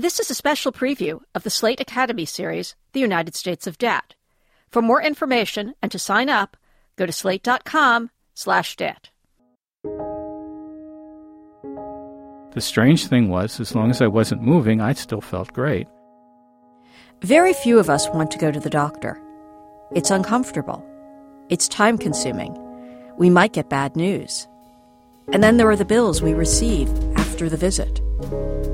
This is a special preview of the Slate Academy series, The United States of Debt. For more information and to sign up, go to slate.com slash debt. The strange thing was, as long as I wasn't moving, I still felt great. Very few of us want to go to the doctor. It's uncomfortable. It's time consuming. We might get bad news. And then there are the bills we receive after the visit.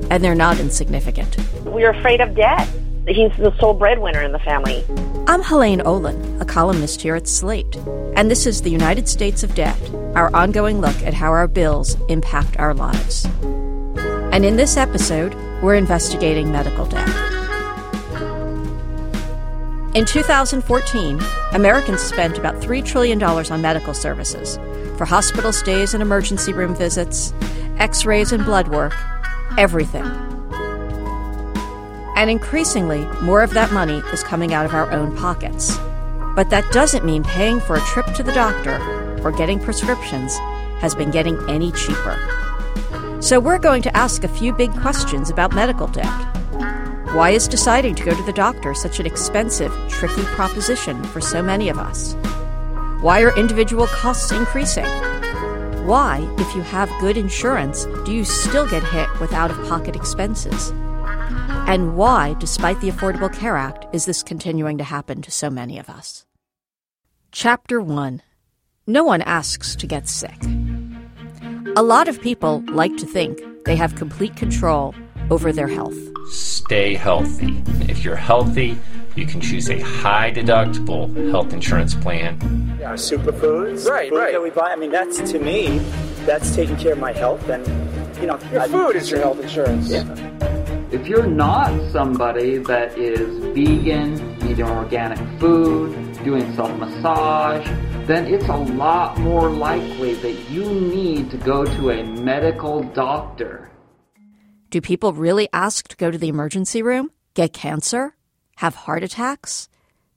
And they're not insignificant. We're afraid of debt. He's the sole breadwinner in the family. I'm Helaine Olen, a columnist here at Slate. And this is The United States of Debt, our ongoing look at how our bills impact our lives. And in this episode, we're investigating medical debt. In 2014, Americans spent about $3 trillion on medical services for hospital stays and emergency room visits, x rays and blood work, everything. And increasingly, more of that money is coming out of our own pockets. But that doesn't mean paying for a trip to the doctor or getting prescriptions has been getting any cheaper. So we're going to ask a few big questions about medical debt. Why is deciding to go to the doctor such an expensive, tricky proposition for so many of us? Why are individual costs increasing? Why, if you have good insurance, do you still get hit with out of pocket expenses? And why, despite the Affordable Care Act, is this continuing to happen to so many of us? Chapter 1 No one asks to get sick. A lot of people like to think they have complete control over their health. Stay healthy. If you're healthy, you can choose a high deductible health insurance plan. Yeah, superfoods, right, food right. that we buy. I mean, that's to me, that's taking care of my health, and you know, Your I- food is your health insurance. Yeah. If you're not somebody that is vegan, eating organic food, doing self massage, then it's a lot more likely that you need to go to a medical doctor. Do people really ask to go to the emergency room, get cancer, have heart attacks?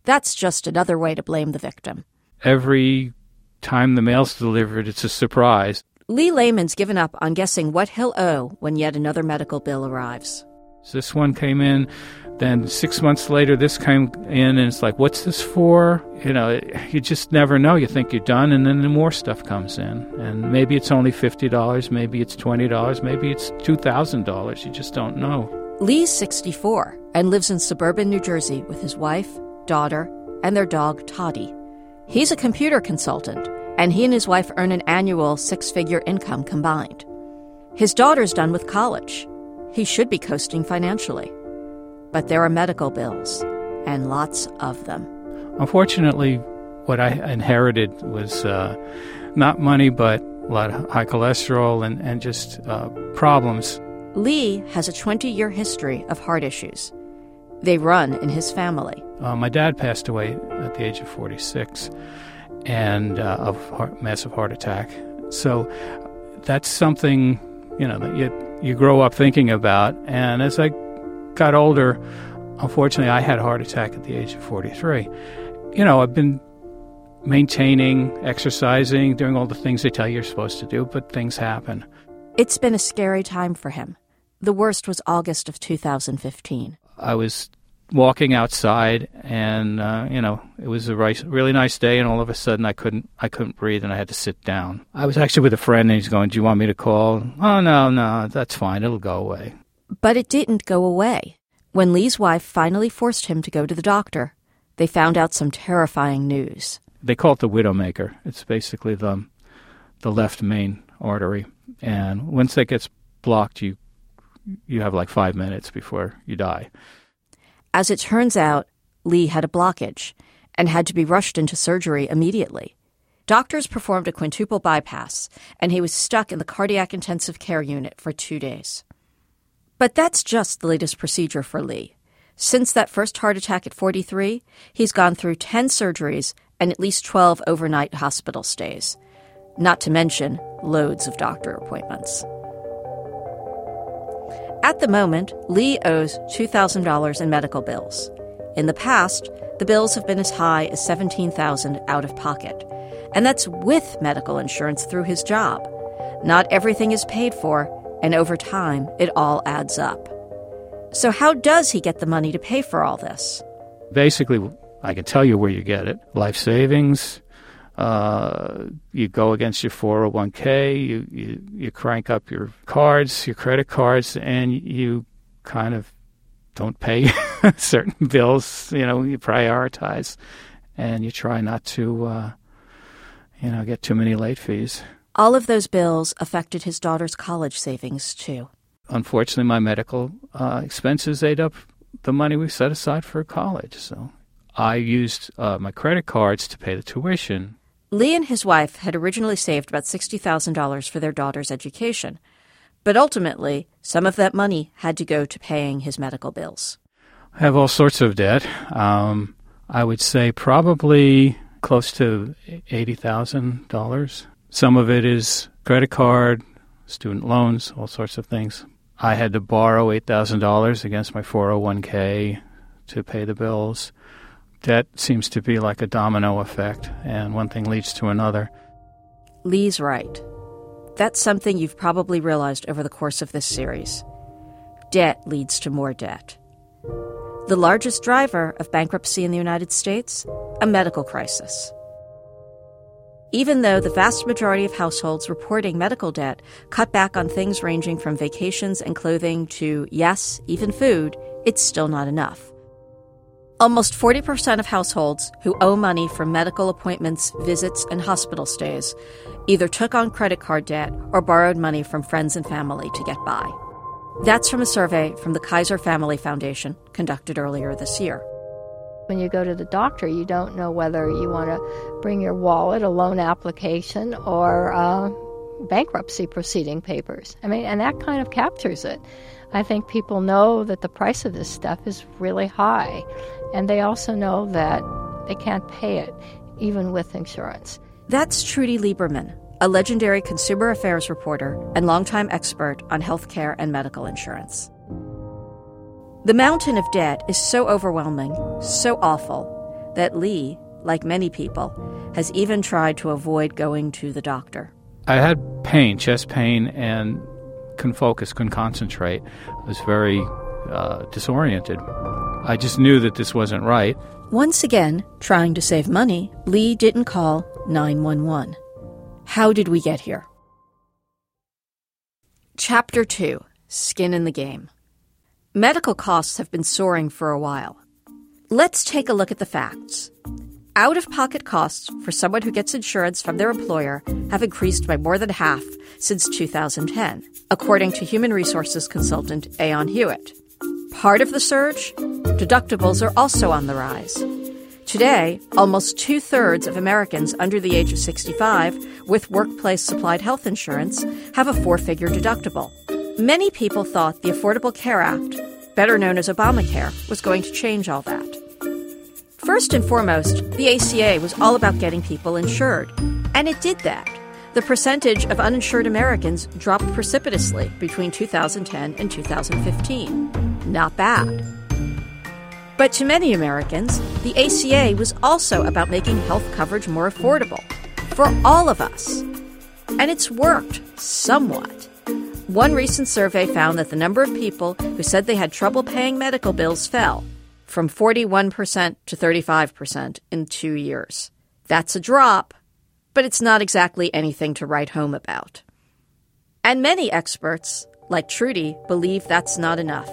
That's just another way to blame the victim. Every time the mail's delivered, it's a surprise. Lee Lehman's given up on guessing what he'll owe when yet another medical bill arrives. So this one came in, then six months later, this came in, and it's like, what's this for? You know, you just never know. You think you're done, and then more stuff comes in. And maybe it's only $50, maybe it's $20, maybe it's $2,000. You just don't know. Lee's 64 and lives in suburban New Jersey with his wife, daughter, and their dog, Toddy. He's a computer consultant, and he and his wife earn an annual six figure income combined. His daughter's done with college. He should be coasting financially. But there are medical bills, and lots of them. Unfortunately, what I inherited was uh, not money, but a lot of high cholesterol and, and just uh, problems. Lee has a 20 year history of heart issues. They run in his family. Uh, my dad passed away at the age of 46 and uh, of heart, massive heart attack. So that's something, you know, that you, you grow up thinking about. And as I got older, unfortunately, I had a heart attack at the age of 43. You know, I've been maintaining, exercising, doing all the things they tell you you're supposed to do, but things happen. It's been a scary time for him. The worst was August of 2015. I was walking outside, and uh, you know, it was a really nice day, and all of a sudden, I couldn't, I couldn't breathe, and I had to sit down. I was actually with a friend, and he's going, "Do you want me to call?" Oh no, no, that's fine, it'll go away. But it didn't go away. When Lee's wife finally forced him to go to the doctor, they found out some terrifying news. They call it the widowmaker. It's basically the the left main artery, and once that gets blocked, you you have like five minutes before you die. As it turns out, Lee had a blockage and had to be rushed into surgery immediately. Doctors performed a quintuple bypass, and he was stuck in the cardiac intensive care unit for two days. But that's just the latest procedure for Lee. Since that first heart attack at 43, he's gone through 10 surgeries and at least 12 overnight hospital stays, not to mention loads of doctor appointments. At the moment, Lee owes $2,000 in medical bills. In the past, the bills have been as high as 17,000 out of pocket, and that's with medical insurance through his job. Not everything is paid for, and over time, it all adds up. So, how does he get the money to pay for all this? Basically, I can tell you where you get it life savings. Uh, you go against your 401k, you, you, you crank up your cards, your credit cards, and you kind of don't pay certain bills. You know, you prioritize, and you try not to, uh, you know, get too many late fees. All of those bills affected his daughter's college savings, too. Unfortunately, my medical uh, expenses ate up the money we set aside for college. So I used uh, my credit cards to pay the tuition. Lee and his wife had originally saved about $60,000 for their daughter's education. But ultimately, some of that money had to go to paying his medical bills. I have all sorts of debt. Um, I would say probably close to $80,000. Some of it is credit card, student loans, all sorts of things. I had to borrow $8,000 against my 401k to pay the bills. Debt seems to be like a domino effect, and one thing leads to another. Lee's right. That's something you've probably realized over the course of this series. Debt leads to more debt. The largest driver of bankruptcy in the United States? A medical crisis. Even though the vast majority of households reporting medical debt cut back on things ranging from vacations and clothing to, yes, even food, it's still not enough. Almost 40% of households who owe money for medical appointments, visits, and hospital stays either took on credit card debt or borrowed money from friends and family to get by. That's from a survey from the Kaiser Family Foundation conducted earlier this year. When you go to the doctor, you don't know whether you want to bring your wallet, a loan application, or uh, bankruptcy proceeding papers. I mean, and that kind of captures it. I think people know that the price of this stuff is really high, and they also know that they can't pay it, even with insurance. That's Trudy Lieberman, a legendary consumer affairs reporter and longtime expert on healthcare and medical insurance. The mountain of debt is so overwhelming, so awful, that Lee, like many people, has even tried to avoid going to the doctor. I had pain, chest pain, and couldn't focus, couldn't concentrate. I was very uh, disoriented. I just knew that this wasn't right. Once again, trying to save money, Lee didn't call 911. How did we get here? Chapter 2 Skin in the Game. Medical costs have been soaring for a while. Let's take a look at the facts. Out of pocket costs for someone who gets insurance from their employer have increased by more than half since 2010, according to human resources consultant Aon Hewitt. Part of the surge? Deductibles are also on the rise. Today, almost two thirds of Americans under the age of 65 with workplace supplied health insurance have a four figure deductible. Many people thought the Affordable Care Act, better known as Obamacare, was going to change all that. First and foremost, the ACA was all about getting people insured, and it did that. The percentage of uninsured Americans dropped precipitously between 2010 and 2015. Not bad. But to many Americans, the ACA was also about making health coverage more affordable for all of us. And it's worked somewhat. One recent survey found that the number of people who said they had trouble paying medical bills fell from 41% to 35% in two years. That's a drop, but it's not exactly anything to write home about. And many experts, like Trudy, believe that's not enough.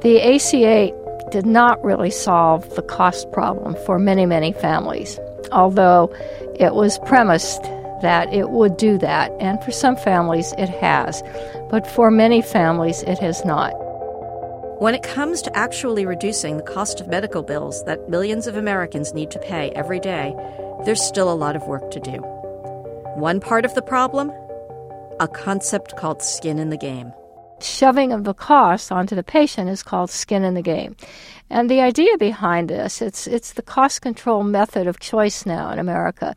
The ACA did not really solve the cost problem for many, many families, although it was premised that it would do that, and for some families it has, but for many families it has not. When it comes to actually reducing the cost of medical bills that millions of Americans need to pay every day, there's still a lot of work to do. One part of the problem? A concept called skin in the game. Shoving of the cost onto the patient is called skin in the game. And the idea behind this, it's, it's the cost control method of choice now in America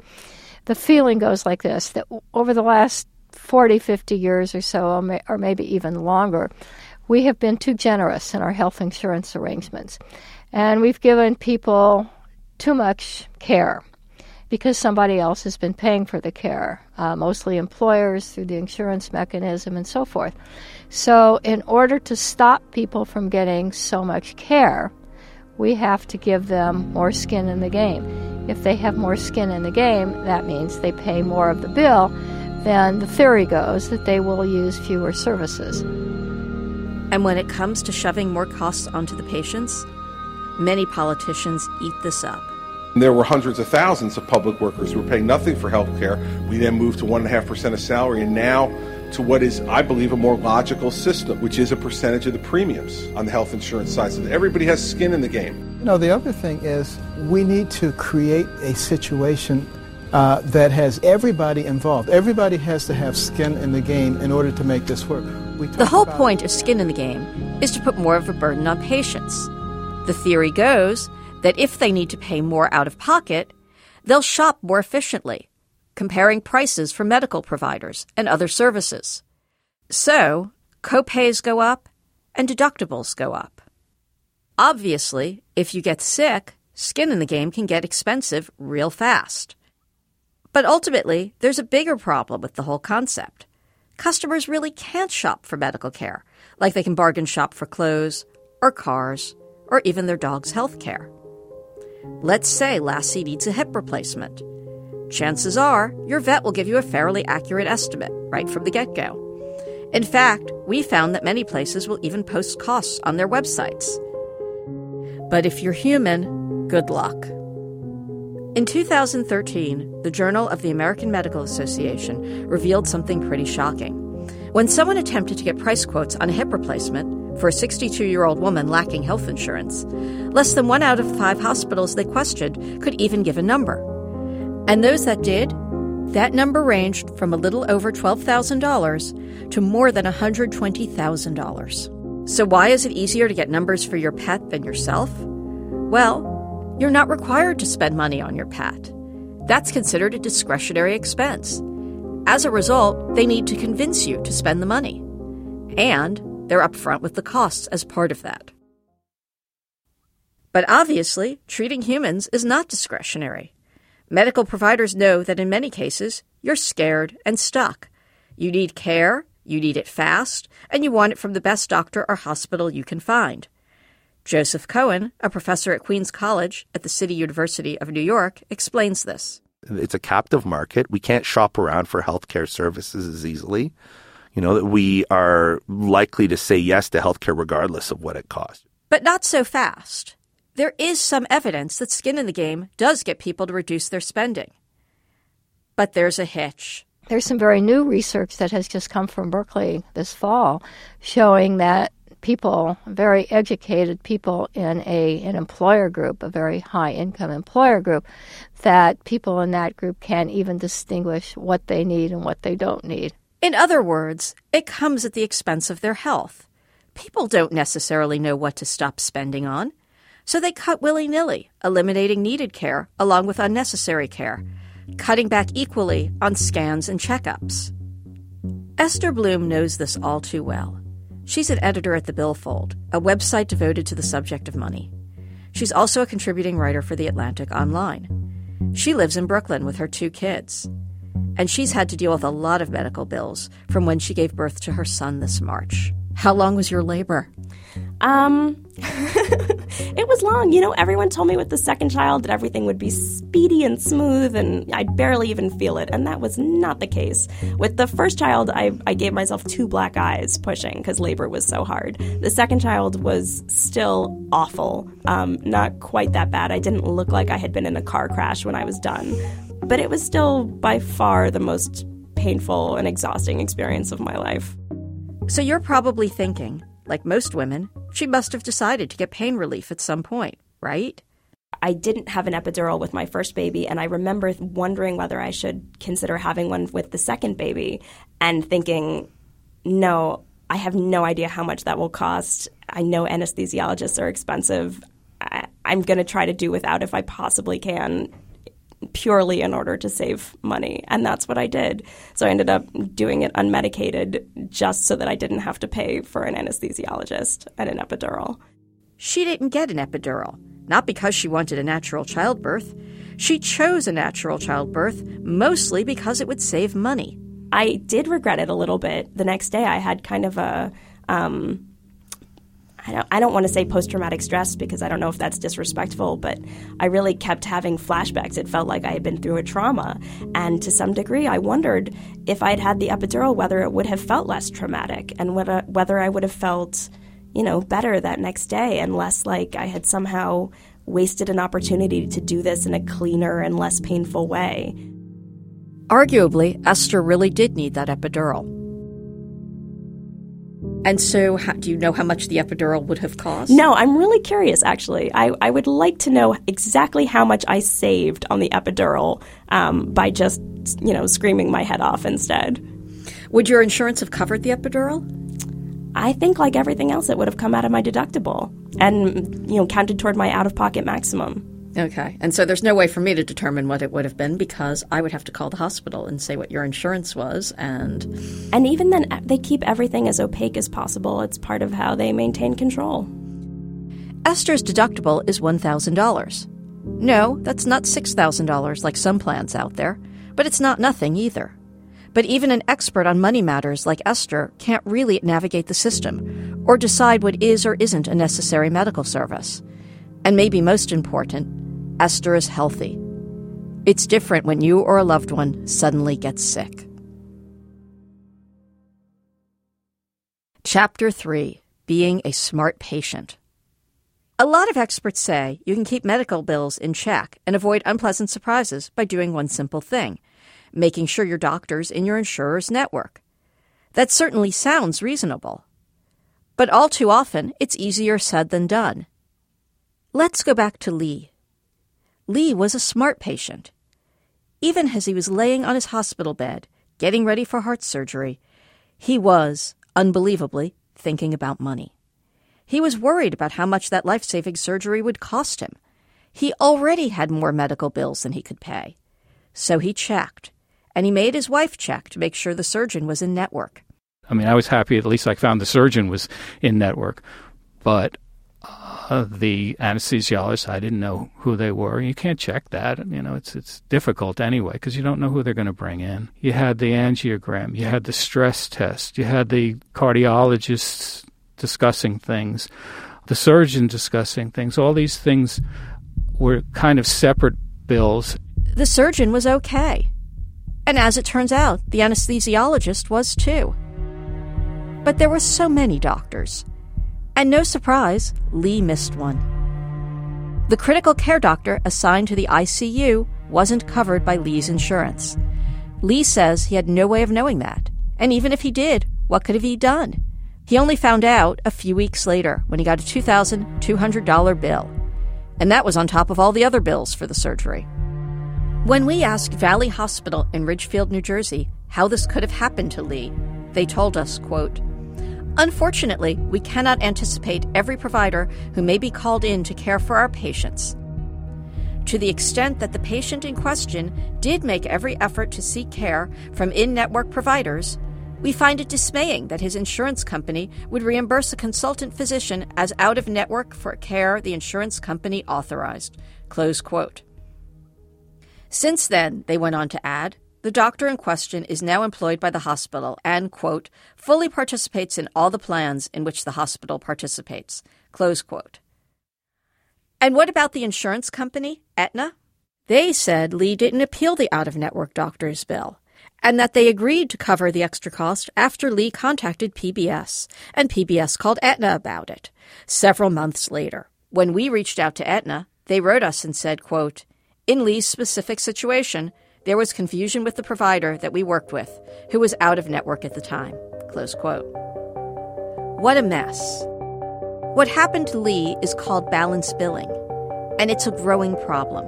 the feeling goes like this that over the last 40, 50 years or so, or maybe even longer, we have been too generous in our health insurance arrangements. And we've given people too much care. Because somebody else has been paying for the care, uh, mostly employers through the insurance mechanism and so forth. So, in order to stop people from getting so much care, we have to give them more skin in the game. If they have more skin in the game, that means they pay more of the bill, then the theory goes that they will use fewer services. And when it comes to shoving more costs onto the patients, many politicians eat this up. There were hundreds of thousands of public workers who were paying nothing for health care. We then moved to 1.5% of salary, and now to what is, I believe, a more logical system, which is a percentage of the premiums on the health insurance side. So that everybody has skin in the game. You know, the other thing is we need to create a situation uh, that has everybody involved. Everybody has to have skin in the game in order to make this work. The whole point of skin in the game is to put more of a burden on patients. The theory goes that if they need to pay more out of pocket, they'll shop more efficiently, comparing prices for medical providers and other services. So, copays go up and deductibles go up. Obviously, if you get sick, skin in the game can get expensive real fast. But ultimately, there's a bigger problem with the whole concept. Customers really can't shop for medical care, like they can bargain shop for clothes, or cars, or even their dog's health care. Let's say Lassie needs a hip replacement. Chances are your vet will give you a fairly accurate estimate right from the get go. In fact, we found that many places will even post costs on their websites. But if you're human, good luck. In 2013, the Journal of the American Medical Association revealed something pretty shocking. When someone attempted to get price quotes on a hip replacement for a 62 year old woman lacking health insurance, less than one out of five hospitals they questioned could even give a number. And those that did, that number ranged from a little over $12,000 to more than $120,000. So, why is it easier to get numbers for your pet than yourself? Well, you're not required to spend money on your pet. That's considered a discretionary expense. As a result, they need to convince you to spend the money. And they're upfront with the costs as part of that. But obviously, treating humans is not discretionary. Medical providers know that in many cases, you're scared and stuck. You need care, you need it fast, and you want it from the best doctor or hospital you can find. Joseph Cohen, a professor at Queens College at the City University of New York, explains this. It's a captive market. We can't shop around for healthcare services as easily. You know, that we are likely to say yes to healthcare regardless of what it costs. But not so fast. There is some evidence that skin in the game does get people to reduce their spending. But there's a hitch. There's some very new research that has just come from Berkeley this fall showing that people, very educated people in a an employer group, a very high income employer group, that people in that group can even distinguish what they need and what they don't need. In other words, it comes at the expense of their health. People don't necessarily know what to stop spending on, so they cut willy nilly, eliminating needed care along with unnecessary care, cutting back equally on scans and checkups. Esther Bloom knows this all too well. She's an editor at The Billfold, a website devoted to the subject of money. She's also a contributing writer for The Atlantic Online. She lives in Brooklyn with her two kids. And she's had to deal with a lot of medical bills from when she gave birth to her son this March. How long was your labor? Um, it was long. You know, everyone told me with the second child that everything would be speedy and smooth, and I'd barely even feel it. And that was not the case. With the first child, I, I gave myself two black eyes pushing because labor was so hard. The second child was still awful. Um, not quite that bad. I didn't look like I had been in a car crash when I was done. But it was still by far the most painful and exhausting experience of my life. So you're probably thinking, like most women, she must have decided to get pain relief at some point, right? I didn't have an epidural with my first baby, and I remember wondering whether I should consider having one with the second baby and thinking, no, I have no idea how much that will cost. I know anesthesiologists are expensive. I, am going to try to do without if I possibly can purely in order to save money. And that's what I did. So I ended up doing it unmedicated just so that I didn't have to pay for an anesthesiologist and an epidural. She didn't get an epidural, not because she wanted a natural childbirth. She chose a natural childbirth mostly because it would save money. I did regret it a little bit. The next day, I had kind of a. Um, I don't, I don't want to say post traumatic stress because I don't know if that's disrespectful, but I really kept having flashbacks. It felt like I had been through a trauma. And to some degree, I wondered if I'd had the epidural, whether it would have felt less traumatic and whether, whether I would have felt, you know, better that next day and less like I had somehow wasted an opportunity to do this in a cleaner and less painful way. Arguably, Esther really did need that epidural. And so, how, do you know how much the epidural would have cost? No, I'm really curious, actually. I, I would like to know exactly how much I saved on the epidural um, by just, you know, screaming my head off instead. Would your insurance have covered the epidural? I think, like everything else, it would have come out of my deductible and, you know, counted toward my out of pocket maximum. Okay. And so there's no way for me to determine what it would have been because I would have to call the hospital and say what your insurance was and And even then uh, they keep everything as opaque as possible. It's part of how they maintain control. Esther's deductible is $1,000. No, that's not $6,000 like some plans out there, but it's not nothing either. But even an expert on money matters like Esther can't really navigate the system or decide what is or isn't a necessary medical service. And maybe most important, Esther is healthy. It's different when you or a loved one suddenly gets sick. Chapter 3 Being a Smart Patient. A lot of experts say you can keep medical bills in check and avoid unpleasant surprises by doing one simple thing making sure your doctor's in your insurer's network. That certainly sounds reasonable. But all too often, it's easier said than done. Let's go back to Lee. Lee was a smart patient. Even as he was laying on his hospital bed, getting ready for heart surgery, he was, unbelievably, thinking about money. He was worried about how much that life saving surgery would cost him. He already had more medical bills than he could pay. So he checked, and he made his wife check to make sure the surgeon was in network. I mean, I was happy at least I found the surgeon was in network, but the anesthesiologist, I didn't know who they were. You can't check that. You know, it's it's difficult anyway because you don't know who they're going to bring in. You had the angiogram, you had the stress test, you had the cardiologists discussing things, the surgeon discussing things. All these things were kind of separate bills. The surgeon was okay. And as it turns out, the anesthesiologist was too. But there were so many doctors. And no surprise, Lee missed one. The critical care doctor assigned to the ICU wasn't covered by Lee's insurance. Lee says he had no way of knowing that. And even if he did, what could have he done? He only found out a few weeks later when he got a $2,200 bill. And that was on top of all the other bills for the surgery. When we asked Valley Hospital in Ridgefield, New Jersey, how this could have happened to Lee, they told us, quote, Unfortunately, we cannot anticipate every provider who may be called in to care for our patients. To the extent that the patient in question did make every effort to seek care from in network providers, we find it dismaying that his insurance company would reimburse a consultant physician as out of network for care the insurance company authorized. Since then, they went on to add, the doctor in question is now employed by the hospital and, quote, fully participates in all the plans in which the hospital participates, close quote. And what about the insurance company, Aetna? They said Lee didn't appeal the out of network doctor's bill, and that they agreed to cover the extra cost after Lee contacted PBS, and PBS called Aetna about it. Several months later, when we reached out to Aetna, they wrote us and said, quote, In Lee's specific situation, there was confusion with the provider that we worked with, who was out of network at the time. Close quote. What a mess. What happened to Lee is called balance billing, and it's a growing problem.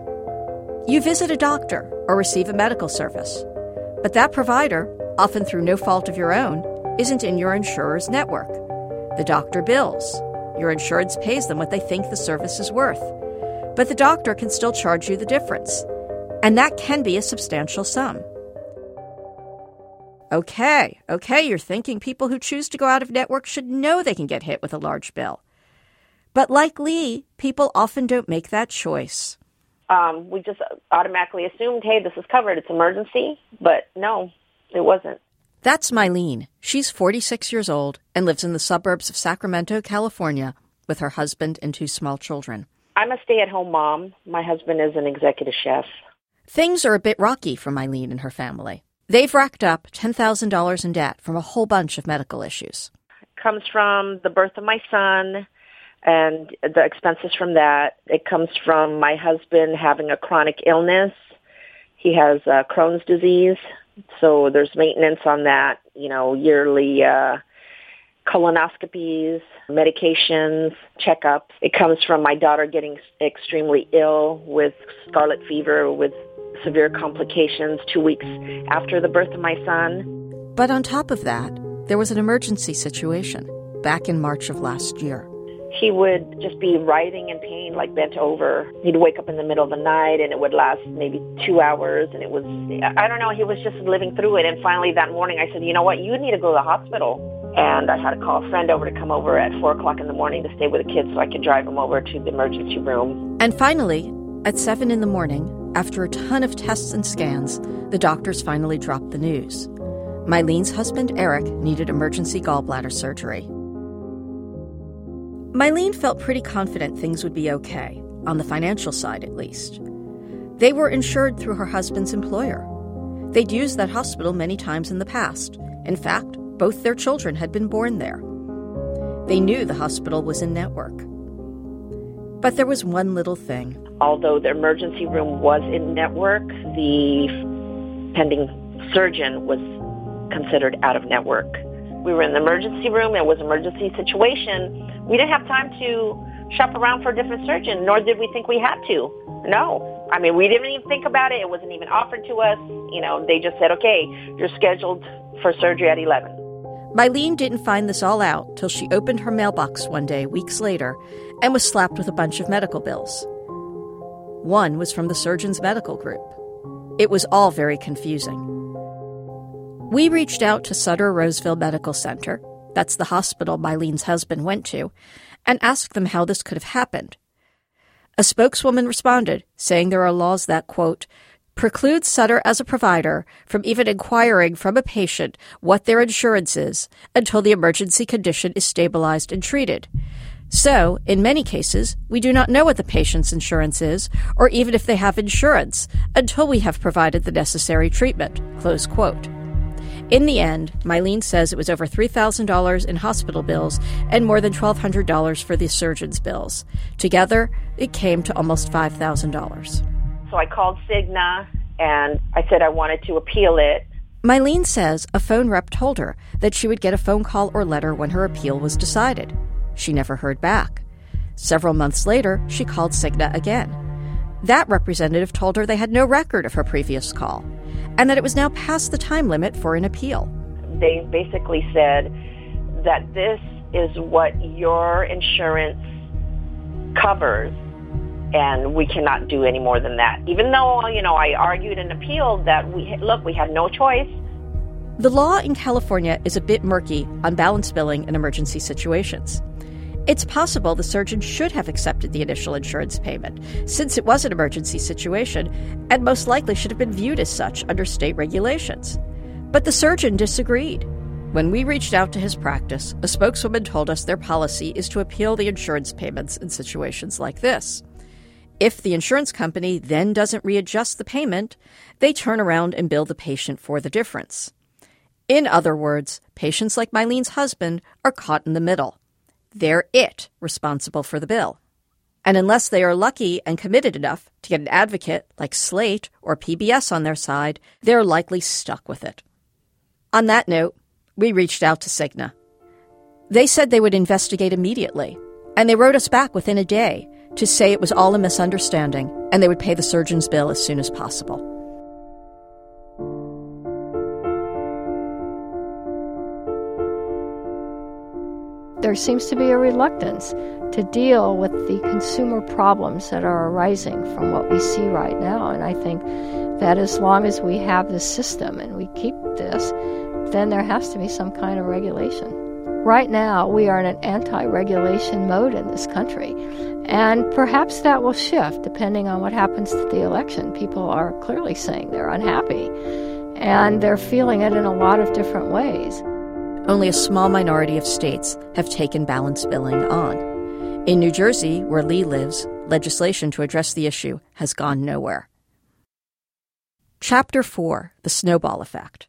You visit a doctor or receive a medical service, but that provider, often through no fault of your own, isn't in your insurer's network. The doctor bills. Your insurance pays them what they think the service is worth. But the doctor can still charge you the difference and that can be a substantial sum. Okay, okay, you're thinking people who choose to go out of network should know they can get hit with a large bill. But like Lee, people often don't make that choice. Um, we just automatically assumed, hey, this is covered. It's emergency. But no, it wasn't. That's Mylene. She's 46 years old and lives in the suburbs of Sacramento, California, with her husband and two small children. I'm a stay at home mom. My husband is an executive chef. Things are a bit rocky for Mylene and her family. They've racked up $10,000 in debt from a whole bunch of medical issues. It comes from the birth of my son and the expenses from that. It comes from my husband having a chronic illness. He has uh, Crohn's disease, so there's maintenance on that, you know, yearly uh, colonoscopies, medications, checkups. It comes from my daughter getting extremely ill with scarlet fever, with severe complications two weeks after the birth of my son. But on top of that, there was an emergency situation back in March of last year. He would just be writhing in pain, like bent over. He'd wake up in the middle of the night and it would last maybe two hours. And it was, I don't know, he was just living through it. And finally that morning I said, you know what, you need to go to the hospital. And I had to call a friend over to come over at 4 o'clock in the morning to stay with the kids so I could drive him over to the emergency room. And finally, at 7 in the morning, after a ton of tests and scans, the doctors finally dropped the news. Mylene's husband, Eric, needed emergency gallbladder surgery. Mylene felt pretty confident things would be okay, on the financial side at least. They were insured through her husband's employer. They'd used that hospital many times in the past. In fact, both their children had been born there. They knew the hospital was in network. But there was one little thing. Although the emergency room was in network, the pending surgeon was considered out of network. We were in the emergency room. It was an emergency situation. We didn't have time to shop around for a different surgeon, nor did we think we had to. No. I mean, we didn't even think about it. It wasn't even offered to us. You know, they just said, okay, you're scheduled for surgery at 11. Mylene didn't find this all out till she opened her mailbox one day, weeks later, and was slapped with a bunch of medical bills. One was from the surgeon's medical group. It was all very confusing. We reached out to Sutter Roseville Medical Center, that's the hospital Mylene's husband went to, and asked them how this could have happened. A spokeswoman responded, saying there are laws that, quote, preclude Sutter as a provider from even inquiring from a patient what their insurance is until the emergency condition is stabilized and treated. So, in many cases, we do not know what the patient's insurance is, or even if they have insurance, until we have provided the necessary treatment. Close quote. In the end, Mylene says it was over $3,000 in hospital bills and more than $1,200 for the surgeon's bills. Together, it came to almost $5,000. So I called Cigna and I said I wanted to appeal it. Mylene says a phone rep told her that she would get a phone call or letter when her appeal was decided. She never heard back. Several months later, she called Cigna again. That representative told her they had no record of her previous call and that it was now past the time limit for an appeal. They basically said that this is what your insurance covers and we cannot do any more than that. Even though, you know, I argued and appealed that we look, we had no choice. The law in California is a bit murky on balance billing in emergency situations. It's possible the surgeon should have accepted the initial insurance payment, since it was an emergency situation, and most likely should have been viewed as such under state regulations. But the surgeon disagreed. When we reached out to his practice, a spokeswoman told us their policy is to appeal the insurance payments in situations like this. If the insurance company then doesn't readjust the payment, they turn around and bill the patient for the difference. In other words, patients like Mylene's husband are caught in the middle. They're it responsible for the bill. And unless they are lucky and committed enough to get an advocate like Slate or PBS on their side, they're likely stuck with it. On that note, we reached out to Cigna. They said they would investigate immediately, and they wrote us back within a day to say it was all a misunderstanding and they would pay the surgeon's bill as soon as possible. There seems to be a reluctance to deal with the consumer problems that are arising from what we see right now. And I think that as long as we have this system and we keep this, then there has to be some kind of regulation. right now we are in an anti regulation mode in this country. And perhaps that will shift depending on what happens to the election. People are clearly saying they're unhappy, and they're feeling it in a lot of different ways. Only a small minority of states have taken balance billing on. In New Jersey, where Lee lives, legislation to address the issue has gone nowhere. Chapter 4 The Snowball Effect.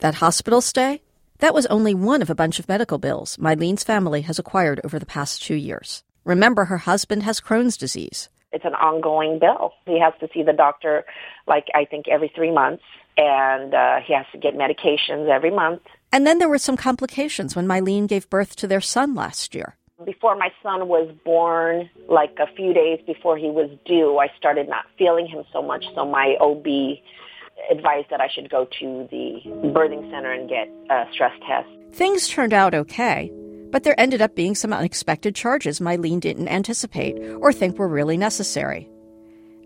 That hospital stay? That was only one of a bunch of medical bills Mylene's family has acquired over the past two years. Remember, her husband has Crohn's disease. It's an ongoing bill. He has to see the doctor, like, I think every three months, and uh, he has to get medications every month. And then there were some complications when Mylene gave birth to their son last year. Before my son was born, like a few days before he was due, I started not feeling him so much, so my OB advised that I should go to the birthing center and get a stress test. Things turned out okay, but there ended up being some unexpected charges Mylene didn't anticipate or think were really necessary.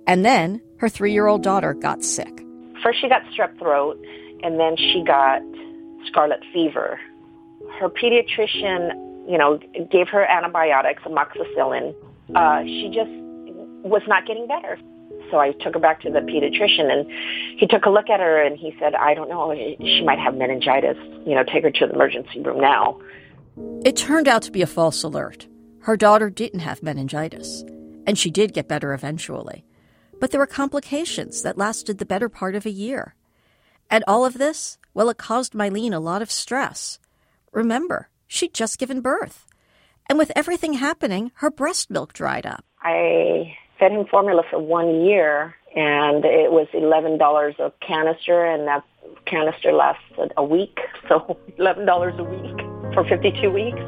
And then her three year old daughter got sick. First, she got strep throat, and then she got scarlet fever. Her pediatrician, you know, gave her antibiotics, amoxicillin. Uh, she just was not getting better. So I took her back to the pediatrician and he took a look at her and he said, I don't know, she might have meningitis. You know, take her to the emergency room now. It turned out to be a false alert. Her daughter didn't have meningitis, and she did get better eventually. But there were complications that lasted the better part of a year. And all of this, well, it caused Mylene a lot of stress. Remember, she'd just given birth. And with everything happening, her breast milk dried up. I fed him formula for one year, and it was eleven dollars a canister, and that canister lasted a week, so eleven dollars a week for fifty-two weeks.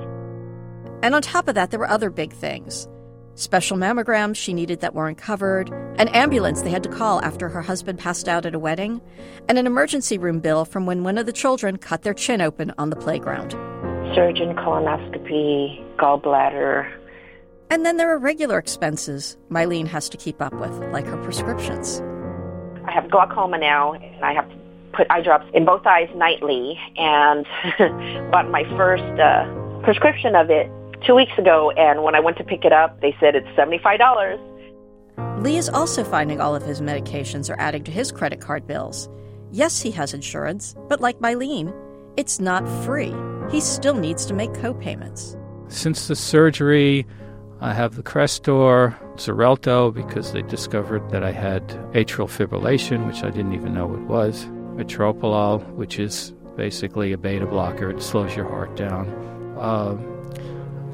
And on top of that, there were other big things. Special mammograms she needed that weren't covered, an ambulance they had to call after her husband passed out at a wedding, and an emergency room bill from when one of the children cut their chin open on the playground. Surgeon, colonoscopy, gallbladder, and then there are regular expenses Mylene has to keep up with, like her prescriptions. I have glaucoma now, and I have to put eye drops in both eyes nightly, and bought my first uh, prescription of it two weeks ago. And when I went to pick it up, they said it's $75. Lee is also finding all of his medications are adding to his credit card bills. Yes, he has insurance, but like Mylene, it's not free. He still needs to make co-payments. Since the surgery, I have the Crestor, Xarelto, because they discovered that I had atrial fibrillation, which I didn't even know it was. Metoprolol, which is basically a beta blocker, it slows your heart down. Uh,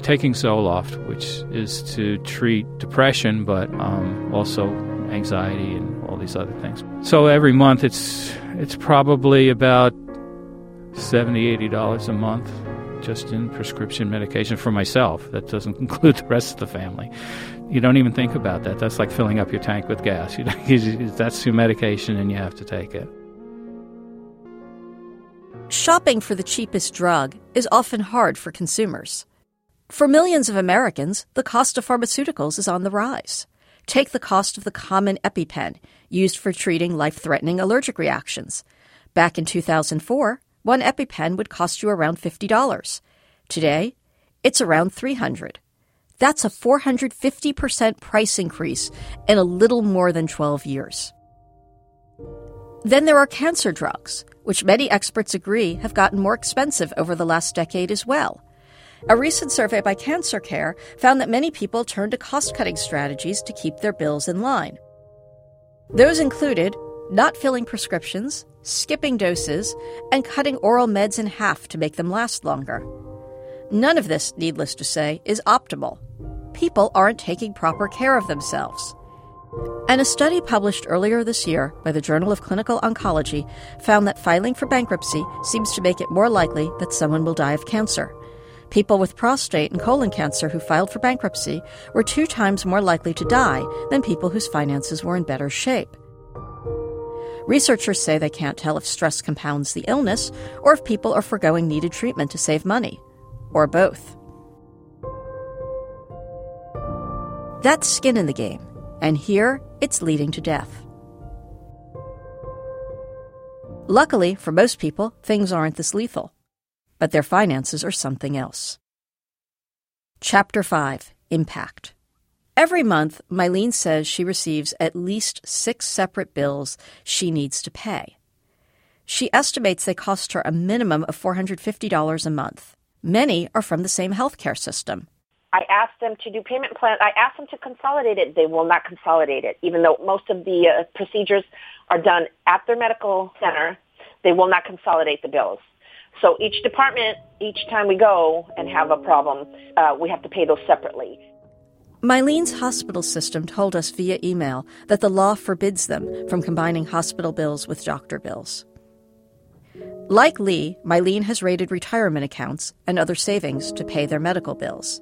taking Zoloft, which is to treat depression, but um, also anxiety and all these other things. So every month, it's it's probably about 70 80 dollars a month just in prescription medication for myself. That doesn't include the rest of the family. You don't even think about that. That's like filling up your tank with gas. You that's your medication, and you have to take it. Shopping for the cheapest drug is often hard for consumers. For millions of Americans, the cost of pharmaceuticals is on the rise. Take the cost of the common EpiPen, used for treating life threatening allergic reactions. Back in 2004, one EpiPen would cost you around $50. Today, it's around 300. That's a 450% price increase in a little more than 12 years. Then there are cancer drugs, which many experts agree have gotten more expensive over the last decade as well. A recent survey by Cancer Care found that many people turn to cost cutting strategies to keep their bills in line. Those included not filling prescriptions, skipping doses, and cutting oral meds in half to make them last longer. None of this, needless to say, is optimal. People aren't taking proper care of themselves. And a study published earlier this year by the Journal of Clinical Oncology found that filing for bankruptcy seems to make it more likely that someone will die of cancer. People with prostate and colon cancer who filed for bankruptcy were two times more likely to die than people whose finances were in better shape. Researchers say they can't tell if stress compounds the illness or if people are foregoing needed treatment to save money, or both. That's skin in the game, and here it's leading to death. Luckily, for most people, things aren't this lethal. But their finances are something else. Chapter 5 Impact Every month, Mylene says she receives at least six separate bills she needs to pay. She estimates they cost her a minimum of $450 a month. Many are from the same healthcare system. I asked them to do payment plan. I asked them to consolidate it. They will not consolidate it, even though most of the uh, procedures are done at their medical center. They will not consolidate the bills. So each department, each time we go and have a problem, uh, we have to pay those separately. Mylene's hospital system told us via email that the law forbids them from combining hospital bills with doctor bills. Like Lee, Mylene has raided retirement accounts and other savings to pay their medical bills.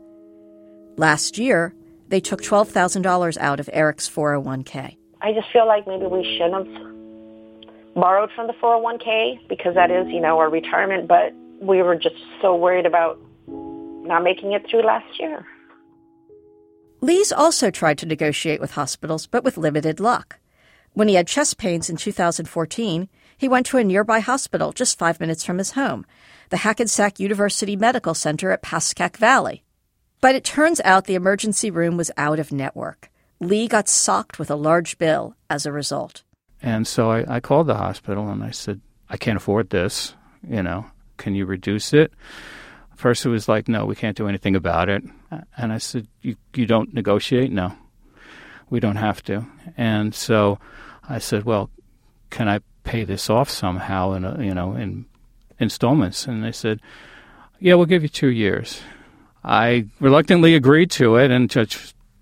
Last year, they took $12,000 out of Eric's 401k. I just feel like maybe we shouldn't have borrowed from the 401k because that is, you know, our retirement, but we were just so worried about not making it through last year. Lee's also tried to negotiate with hospitals, but with limited luck. When he had chest pains in 2014, he went to a nearby hospital just five minutes from his home, the Hackensack University Medical Center at Pascack Valley. But it turns out the emergency room was out of network. Lee got socked with a large bill as a result. And so I, I called the hospital and I said, I can't afford this. You know, can you reduce it? First, it was like, no, we can't do anything about it. And I said, you, you don't negotiate? No, we don't have to. And so I said, well, can I pay this off somehow in a, you know in installments? And they said, yeah, we'll give you two years. I reluctantly agreed to it, and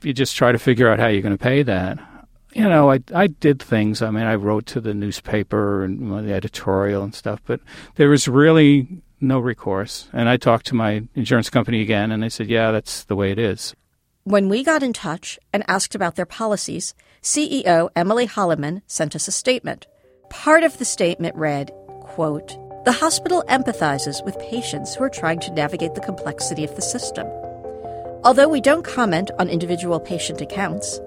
you just try to figure out how you're going to pay that. You know, I I did things. I mean, I wrote to the newspaper and the editorial and stuff, but there was really no recourse. And I talked to my insurance company again, and they said, yeah, that's the way it is. When we got in touch and asked about their policies, CEO Emily Holliman sent us a statement. Part of the statement read, quote, The hospital empathizes with patients who are trying to navigate the complexity of the system. Although we don't comment on individual patient accounts,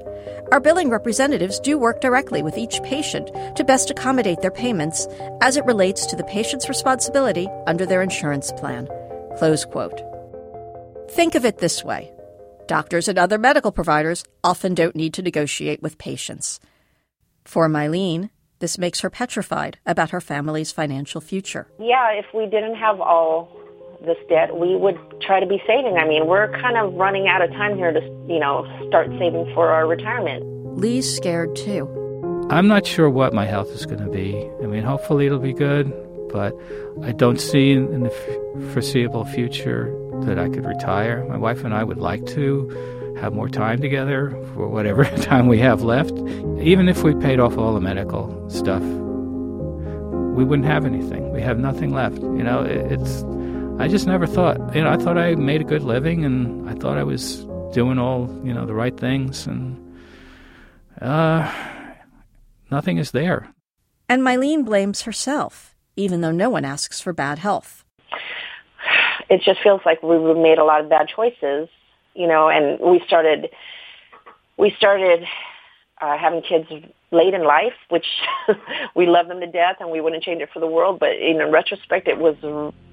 our billing representatives do work directly with each patient to best accommodate their payments as it relates to the patient's responsibility under their insurance plan. Close quote. Think of it this way doctors and other medical providers often don't need to negotiate with patients. For Mylene, this makes her petrified about her family's financial future. Yeah, if we didn't have all this debt, we would try to be saving. I mean, we're kind of running out of time here to, you know, start saving for our retirement. Lee's scared too. I'm not sure what my health is going to be. I mean, hopefully it'll be good, but I don't see in the foreseeable future that I could retire. My wife and I would like to have more time together for whatever time we have left. Even if we paid off all the medical stuff, we wouldn't have anything. We have nothing left. You know, it's. I just never thought. You know, I thought I made a good living, and I thought I was doing all you know the right things, and uh, nothing is there. And Mylene blames herself, even though no one asks for bad health it just feels like we made a lot of bad choices, you know, and we started, we started uh, having kids late in life, which we love them to death and we wouldn't change it for the world. But in retrospect, it was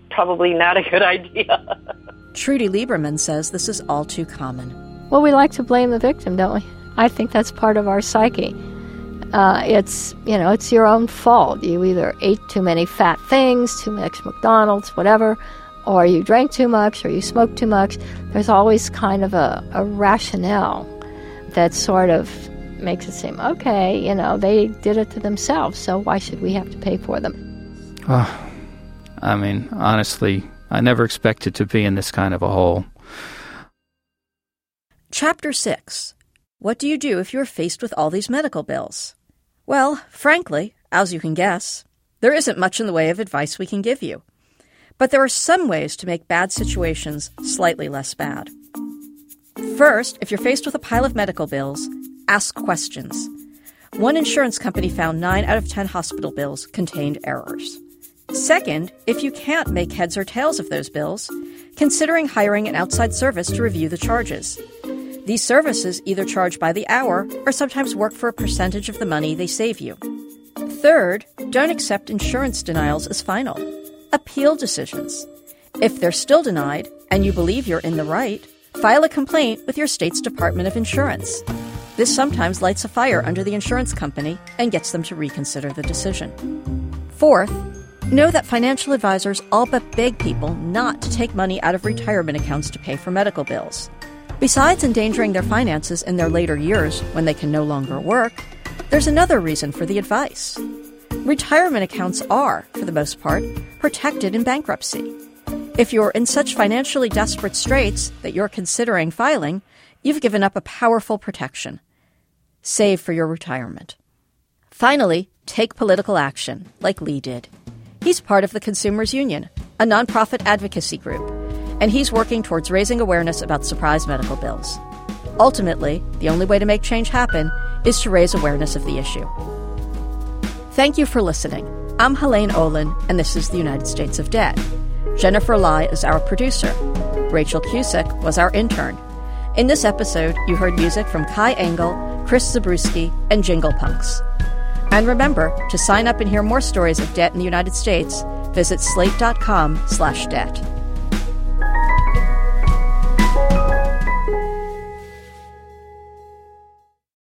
probably not a good idea. Trudy Lieberman says this is all too common. Well, we like to blame the victim, don't we? I think that's part of our psyche. Uh, it's you know it's your own fault. You either ate too many fat things, too much McDonald's, whatever, or you drank too much or you smoked too much, there's always kind of a, a rationale that sort of makes it seem okay, you know, they did it to themselves, so why should we have to pay for them? Oh, I mean, honestly, I never expected to be in this kind of a hole. Chapter 6 What do you do if you're faced with all these medical bills? Well, frankly, as you can guess, there isn't much in the way of advice we can give you. But there are some ways to make bad situations slightly less bad. First, if you're faced with a pile of medical bills, ask questions. One insurance company found 9 out of 10 hospital bills contained errors. Second, if you can't make heads or tails of those bills, considering hiring an outside service to review the charges. These services either charge by the hour or sometimes work for a percentage of the money they save you. Third, don't accept insurance denials as final appeal decisions. If they're still denied, and you believe you're in the right, file a complaint with your state's Department of Insurance. This sometimes lights a fire under the insurance company and gets them to reconsider the decision. Fourth, know that financial advisors all but beg people not to take money out of retirement accounts to pay for medical bills. Besides endangering their finances in their later years when they can no longer work, there's another reason for the advice. Retirement accounts are, for the most part, protected in bankruptcy. If you're in such financially desperate straits that you're considering filing, you've given up a powerful protection. Save for your retirement. Finally, take political action, like Lee did. He's part of the Consumers Union, a nonprofit advocacy group, and he's working towards raising awareness about surprise medical bills. Ultimately, the only way to make change happen is to raise awareness of the issue. Thank you for listening. I'm Helaine Olen, and this is the United States of Debt. Jennifer Lai is our producer. Rachel Cusick was our intern. In this episode, you heard music from Kai Engel, Chris Zabriskie, and Jingle Punks. And remember, to sign up and hear more stories of debt in the United States, visit slate.com slash debt.